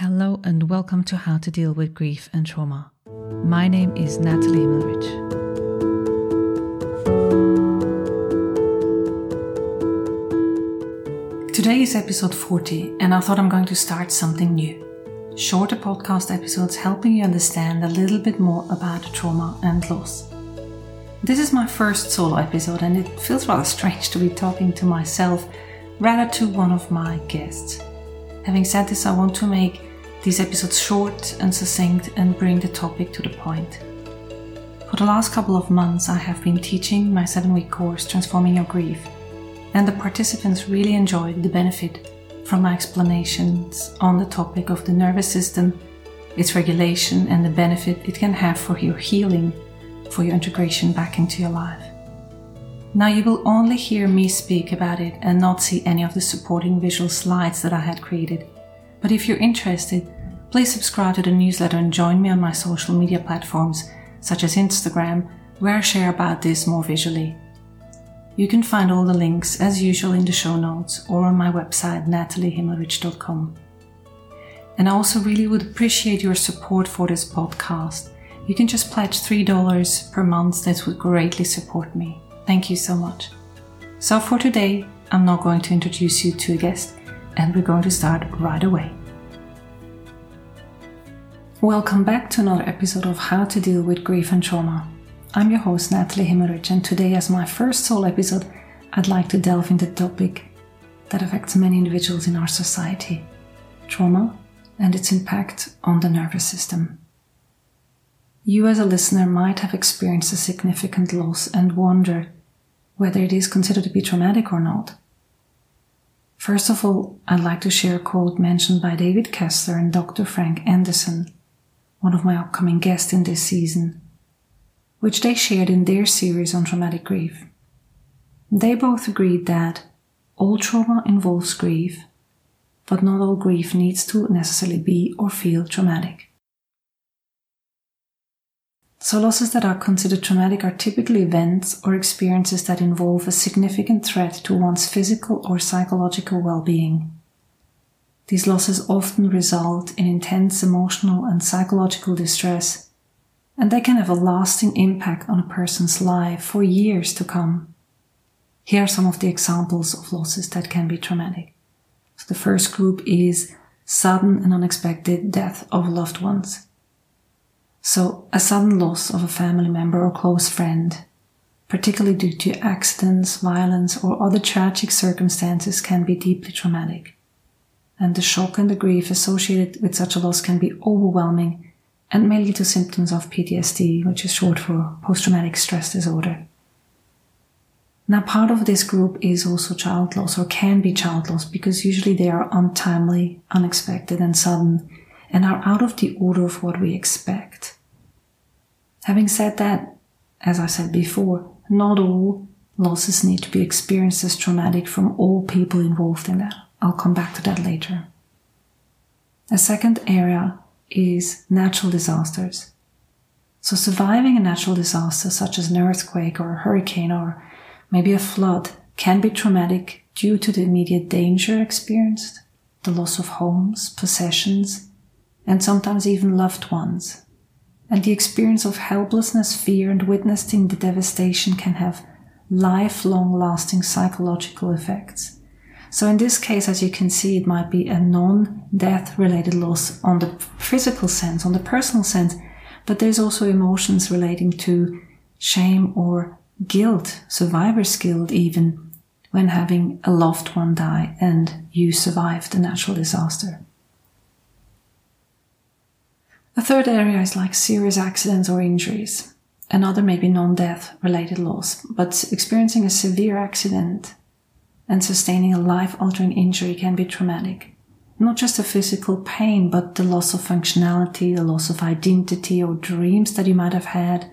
Hello and welcome to How to Deal with Grief and Trauma. My name is Nathalie Himmelrich. Today is episode 40, and I thought I'm going to start something new. Shorter podcast episodes helping you understand a little bit more about trauma and loss. This is my first solo episode, and it feels rather strange to be talking to myself rather to one of my guests. Having said this, I want to make these episodes short and succinct and bring the topic to the point. For the last couple of months, I have been teaching my seven week course, Transforming Your Grief, and the participants really enjoyed the benefit from my explanations on the topic of the nervous system, its regulation, and the benefit it can have for your healing, for your integration back into your life. Now, you will only hear me speak about it and not see any of the supporting visual slides that I had created. But if you're interested, please subscribe to the newsletter and join me on my social media platforms, such as Instagram, where I share about this more visually. You can find all the links, as usual, in the show notes or on my website, nathaliehimmelrich.com. And I also really would appreciate your support for this podcast. You can just pledge $3 per month, that would greatly support me. Thank you so much. So, for today, I'm not going to introduce you to a guest and we're going to start right away. Welcome back to another episode of How to Deal with Grief and Trauma. I'm your host, Nathalie Himmelrich, and today, as my first solo episode, I'd like to delve into a topic that affects many individuals in our society trauma and its impact on the nervous system. You, as a listener, might have experienced a significant loss and wonder whether it is considered to be traumatic or not. First of all, I'd like to share a quote mentioned by David Kessler and Dr. Frank Anderson, one of my upcoming guests in this season, which they shared in their series on traumatic grief. They both agreed that all trauma involves grief, but not all grief needs to necessarily be or feel traumatic. So, losses that are considered traumatic are typically events or experiences that involve a significant threat to one's physical or psychological well being. These losses often result in intense emotional and psychological distress, and they can have a lasting impact on a person's life for years to come. Here are some of the examples of losses that can be traumatic. So the first group is sudden and unexpected death of loved ones. So, a sudden loss of a family member or close friend, particularly due to accidents, violence, or other tragic circumstances, can be deeply traumatic. And the shock and the grief associated with such a loss can be overwhelming and may lead to symptoms of PTSD, which is short for post traumatic stress disorder. Now, part of this group is also child loss or can be child loss because usually they are untimely, unexpected, and sudden and are out of the order of what we expect. Having said that, as I said before, not all losses need to be experienced as traumatic from all people involved in that. I'll come back to that later. A second area is natural disasters. So surviving a natural disaster such as an earthquake or a hurricane or maybe a flood can be traumatic due to the immediate danger experienced, the loss of homes, possessions, and sometimes even loved ones. And the experience of helplessness, fear, and witnessing the devastation can have lifelong lasting psychological effects. So in this case, as you can see, it might be a non-death related loss on the physical sense, on the personal sense, but there's also emotions relating to shame or guilt, survivor's guilt even, when having a loved one die and you survived the natural disaster. A third area is like serious accidents or injuries. Another may be non death related loss, but experiencing a severe accident and sustaining a life altering injury can be traumatic. Not just the physical pain, but the loss of functionality, the loss of identity or dreams that you might have had,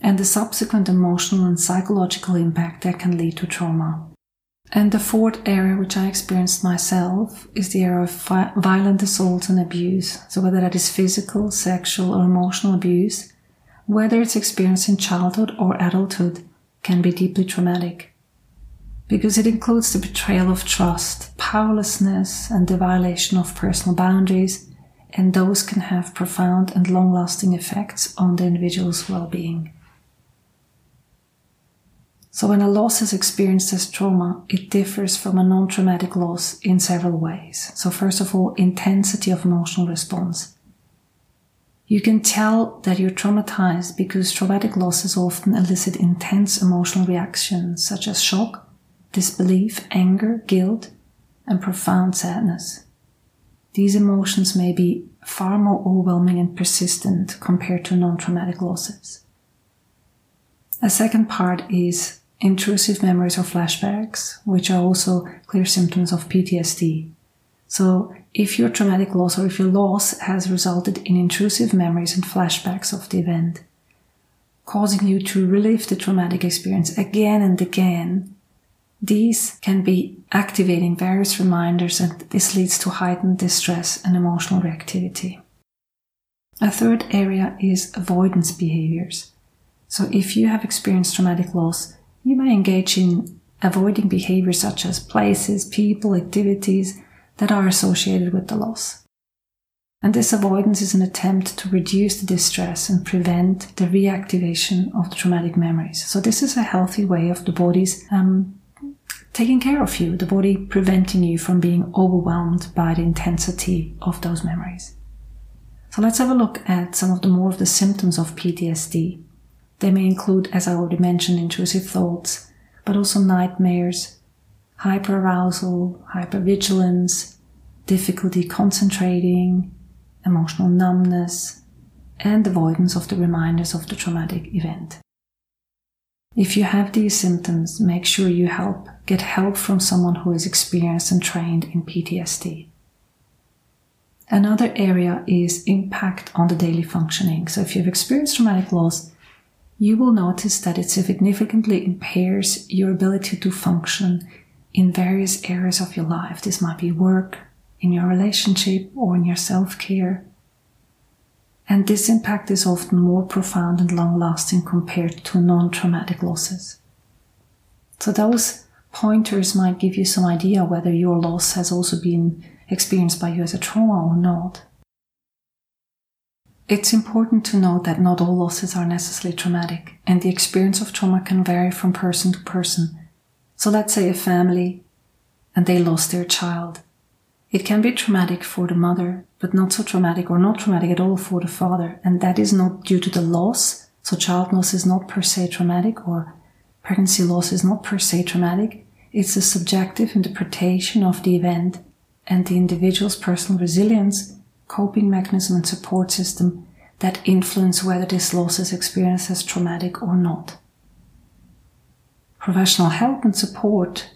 and the subsequent emotional and psychological impact that can lead to trauma. And the fourth area, which I experienced myself, is the area of violent assault and abuse. So, whether that is physical, sexual, or emotional abuse, whether it's experienced in childhood or adulthood, can be deeply traumatic. because it includes the betrayal of trust, powerlessness, and the violation of personal boundaries, and those can have profound and long lasting effects on the individual's well being. So, when a loss is experienced as trauma, it differs from a non traumatic loss in several ways. So, first of all, intensity of emotional response. You can tell that you're traumatized because traumatic losses often elicit intense emotional reactions such as shock, disbelief, anger, guilt, and profound sadness. These emotions may be far more overwhelming and persistent compared to non traumatic losses. A second part is intrusive memories or flashbacks, which are also clear symptoms of PTSD. So, if your traumatic loss or if your loss has resulted in intrusive memories and flashbacks of the event, causing you to relive the traumatic experience again and again, these can be activating various reminders, and this leads to heightened distress and emotional reactivity. A third area is avoidance behaviors. So, if you have experienced traumatic loss, you may engage in avoiding behaviors such as places, people, activities that are associated with the loss. And this avoidance is an attempt to reduce the distress and prevent the reactivation of the traumatic memories. So, this is a healthy way of the body's um, taking care of you, the body preventing you from being overwhelmed by the intensity of those memories. So, let's have a look at some of the more of the symptoms of PTSD. They may include, as I already mentioned, intrusive thoughts, but also nightmares, hyperarousal, hypervigilance, difficulty concentrating, emotional numbness, and avoidance of the reminders of the traumatic event. If you have these symptoms, make sure you help get help from someone who is experienced and trained in PTSD. Another area is impact on the daily functioning. So if you've experienced traumatic loss, you will notice that it significantly impairs your ability to function in various areas of your life. This might be work, in your relationship, or in your self care. And this impact is often more profound and long lasting compared to non traumatic losses. So, those pointers might give you some idea whether your loss has also been experienced by you as a trauma or not. It's important to note that not all losses are necessarily traumatic, and the experience of trauma can vary from person to person. So let's say a family and they lost their child. It can be traumatic for the mother, but not so traumatic or not traumatic at all for the father. And that is not due to the loss. So child loss is not per se traumatic or pregnancy loss is not per se traumatic. It's a subjective interpretation of the event and the individual's personal resilience coping mechanism and support system that influence whether this loss is experienced as traumatic or not. Professional help and support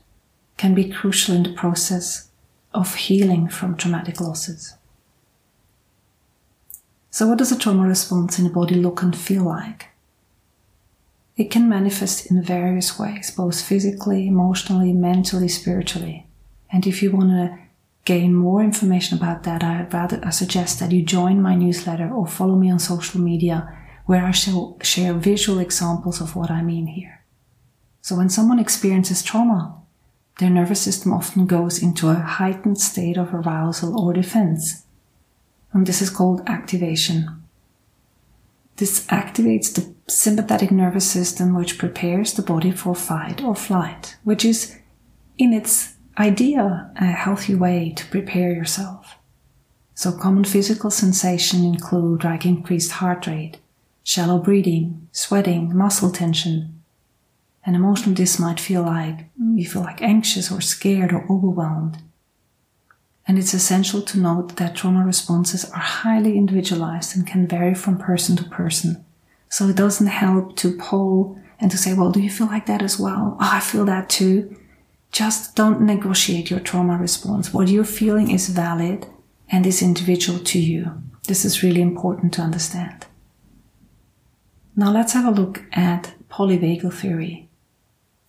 can be crucial in the process of healing from traumatic losses. So, what does a trauma response in the body look and feel like? It can manifest in various ways, both physically, emotionally, mentally, spiritually. And if you want to gain more information about that, I rather I suggest that you join my newsletter or follow me on social media where I shall share visual examples of what I mean here. So when someone experiences trauma, their nervous system often goes into a heightened state of arousal or defense. And this is called activation. This activates the sympathetic nervous system, which prepares the body for fight or flight, which is in its idea a healthy way to prepare yourself. So common physical sensations include like increased heart rate, shallow breathing, sweating, muscle tension. And emotionally this might feel like you feel like anxious or scared or overwhelmed. And it's essential to note that trauma responses are highly individualized and can vary from person to person. So it doesn't help to poll and to say, well, do you feel like that as well? Oh, I feel that too. Just don't negotiate your trauma response. What you're feeling is valid and is individual to you. This is really important to understand. Now let's have a look at polyvagal theory.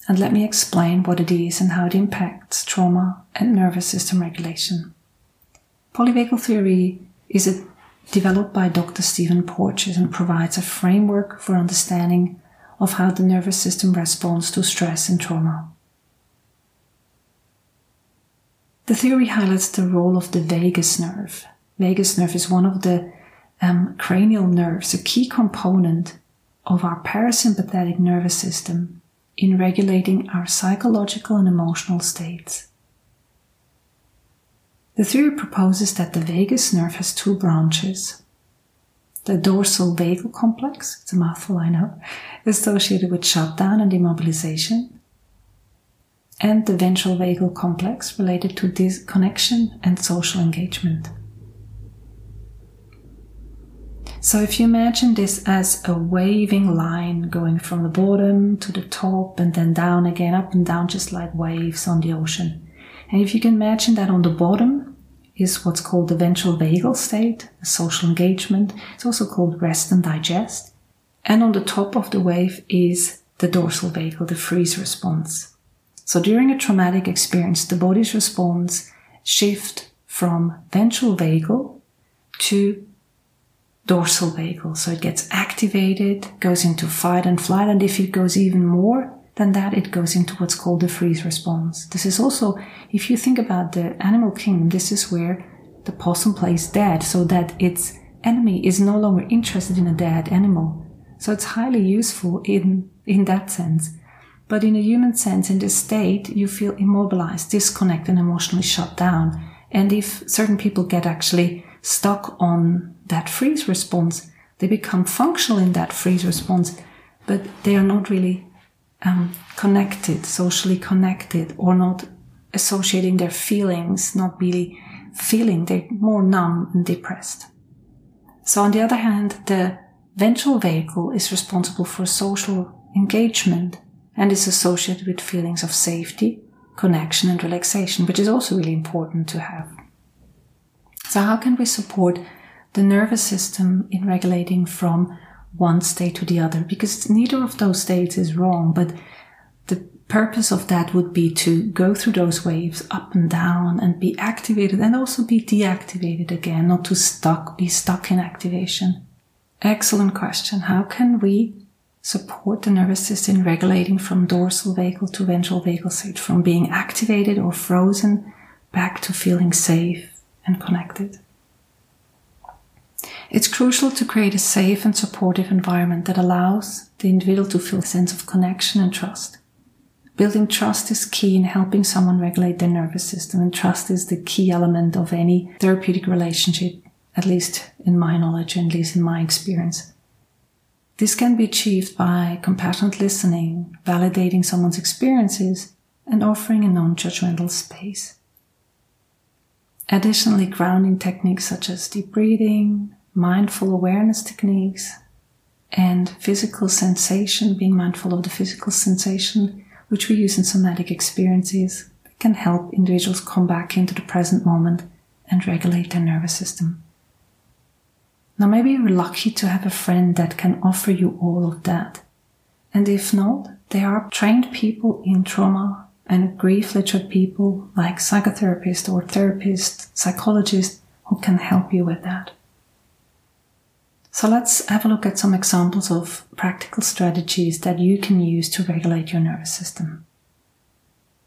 And let me explain what it is and how it impacts trauma and nervous system regulation. Polyvagal theory is a, developed by Dr. Stephen Porges and provides a framework for understanding of how the nervous system responds to stress and trauma. The theory highlights the role of the vagus nerve. Vagus nerve is one of the um, cranial nerves, a key component of our parasympathetic nervous system in regulating our psychological and emotional states. The theory proposes that the vagus nerve has two branches. The dorsal vagal complex, it's a mouthful I know, associated with shutdown and immobilization, and the ventral vagal complex related to disconnection and social engagement. So if you imagine this as a waving line going from the bottom to the top and then down again, up and down, just like waves on the ocean. And if you can imagine that on the bottom is what's called the ventral vagal state, social engagement. It's also called rest and digest. And on the top of the wave is the dorsal vagal, the freeze response. So during a traumatic experience, the body's response shift from ventral vagal to dorsal vagal. So it gets activated, goes into fight and flight. And if it goes even more than that, it goes into what's called the freeze response. This is also, if you think about the animal kingdom, this is where the possum plays dead so that its enemy is no longer interested in a dead animal. So it's highly useful in, in that sense. But in a human sense, in this state, you feel immobilized, disconnected, and emotionally shut down. And if certain people get actually stuck on that freeze response. They become functional in that freeze response, but they are not really um, connected, socially connected, or not associating their feelings, not really feeling. They're more numb and depressed. So, on the other hand, the ventral vagal is responsible for social engagement and is associated with feelings of safety, connection, and relaxation, which is also really important to have. So, how can we support the nervous system in regulating from one state to the other? Because neither of those states is wrong, but the purpose of that would be to go through those waves up and down and be activated and also be deactivated again, not to stuck, be stuck in activation. Excellent question. How can we support the nervous system in regulating from dorsal vagal to ventral vagal state, from being activated or frozen back to feeling safe and connected. It's crucial to create a safe and supportive environment that allows the individual to feel a sense of connection and trust. Building trust is key in helping someone regulate their nervous system, and trust is the key element of any therapeutic relationship, at least in my knowledge and at least in my experience. This can be achieved by compassionate listening, validating someone's experiences, and offering a non judgmental space. Additionally, grounding techniques such as deep breathing, mindful awareness techniques, and physical sensation, being mindful of the physical sensation, which we use in somatic experiences, can help individuals come back into the present moment and regulate their nervous system. Now, maybe you're lucky to have a friend that can offer you all of that. And if not, there are trained people in trauma and grief literate people like psychotherapists or therapists, psychologists who can help you with that. So let's have a look at some examples of practical strategies that you can use to regulate your nervous system.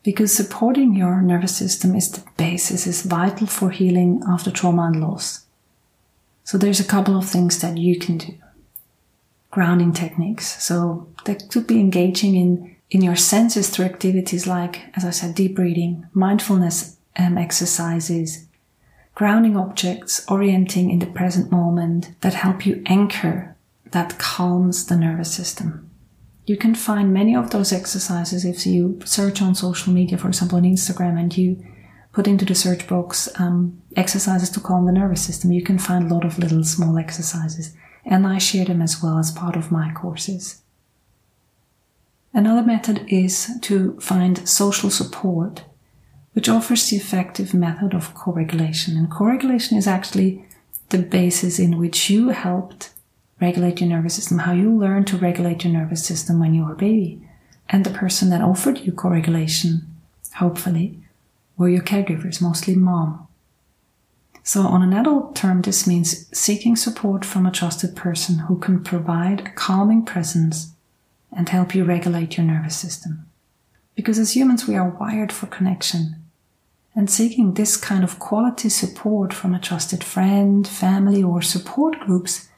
Because supporting your nervous system is the basis, is vital for healing after trauma and loss. So there's a couple of things that you can do. Grounding techniques. So that could be engaging in in your senses through activities like, as I said, deep breathing, mindfulness um, exercises, grounding objects, orienting in the present moment that help you anchor, that calms the nervous system. You can find many of those exercises if you search on social media, for example, on Instagram, and you put into the search box um, exercises to calm the nervous system. You can find a lot of little small exercises, and I share them as well as part of my courses. Another method is to find social support, which offers the effective method of co-regulation. And co-regulation is actually the basis in which you helped regulate your nervous system, how you learn to regulate your nervous system when you were a baby. And the person that offered you co-regulation, hopefully, were your caregivers, mostly mom. So on an adult term, this means seeking support from a trusted person who can provide a calming presence and help you regulate your nervous system. Because as humans, we are wired for connection. And seeking this kind of quality support from a trusted friend, family, or support groups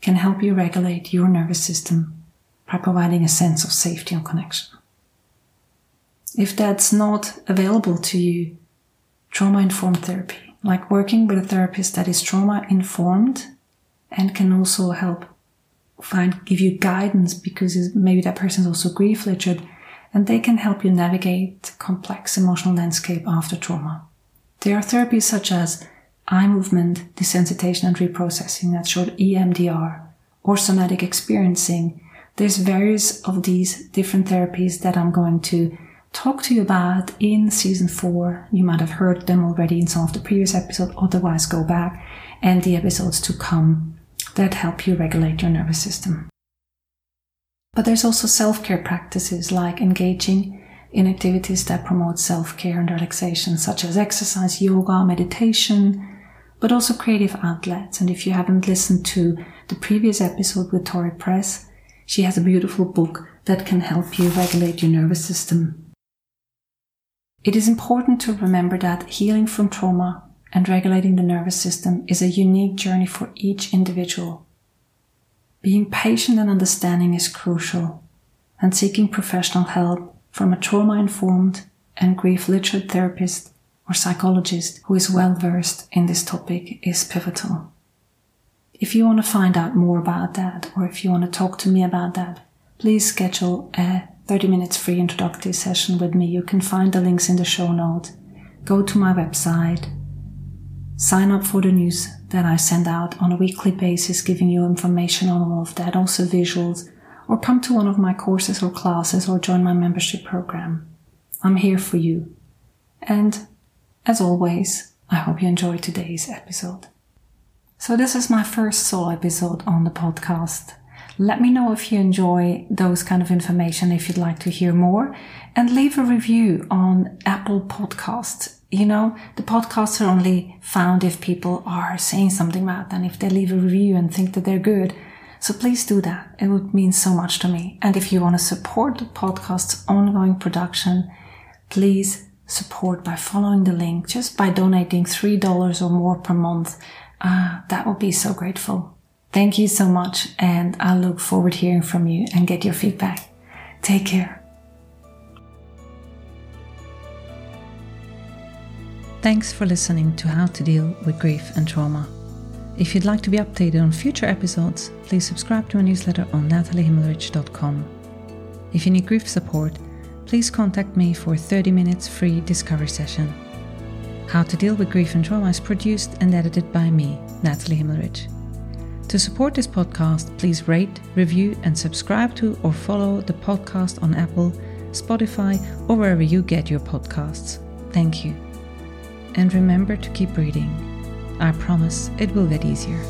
can help you regulate your nervous system by providing a sense of safety and connection. If that's not available to you, trauma informed therapy, like working with a therapist that is trauma informed and can also help find, give you guidance because maybe that person is also grief literate and they can help you navigate complex emotional landscape after trauma. There are therapies such as eye movement desensitization and reprocessing, that's short EMDR, or somatic experiencing. There's various of these different therapies that I'm going to talk to you about in season four. You might have heard them already in some of the previous episodes, otherwise go back and the episodes to come that help you regulate your nervous system. But there's also self-care practices like engaging in activities that promote self-care and relaxation, such as exercise, yoga, meditation, but also creative outlets. And if you haven't listened to the previous episode with Tori Press, she has a beautiful book that can help you regulate your nervous system. It is important to remember that healing from trauma and regulating the nervous system is a unique journey for each individual. Being patient and understanding is crucial, and seeking professional help from a trauma informed and grief literate therapist or psychologist who is well versed in this topic is pivotal. If you want to find out more about that, or if you want to talk to me about that, please schedule a 30 minutes free introductory session with me. You can find the links in the show notes. Go to my website, sign up for the news that I send out on a weekly basis, giving you information on all of that, also visuals, or come to one of my courses or classes or join my membership program. I'm here for you. And as always, I hope you enjoyed today's episode. So this is my first solo episode on the podcast. Let me know if you enjoy those kind of information, if you'd like to hear more, and leave a review on Apple Podcasts. You know, the podcasts are only found if people are saying something about them, if they leave a review and think that they're good. So please do that. It would mean so much to me. And if you want to support the podcast's ongoing production, please support by following the link, just by donating $3 or more per month uh, that would be so grateful. Thank you so much, and I look forward hearing from you and get your feedback. Take care. Thanks for listening to How to Deal with Grief and Trauma. If you'd like to be updated on future episodes, please subscribe to my newsletter on nathaliehimmelrich.com. If you need grief support, please contact me for a 30 minutes free discovery session. How to Deal with Grief and Trauma is produced and edited by me, Nathalie Himmelrich. To support this podcast, please rate, review, and subscribe to or follow the podcast on Apple, Spotify, or wherever you get your podcasts. Thank you. And remember to keep reading. I promise it will get easier.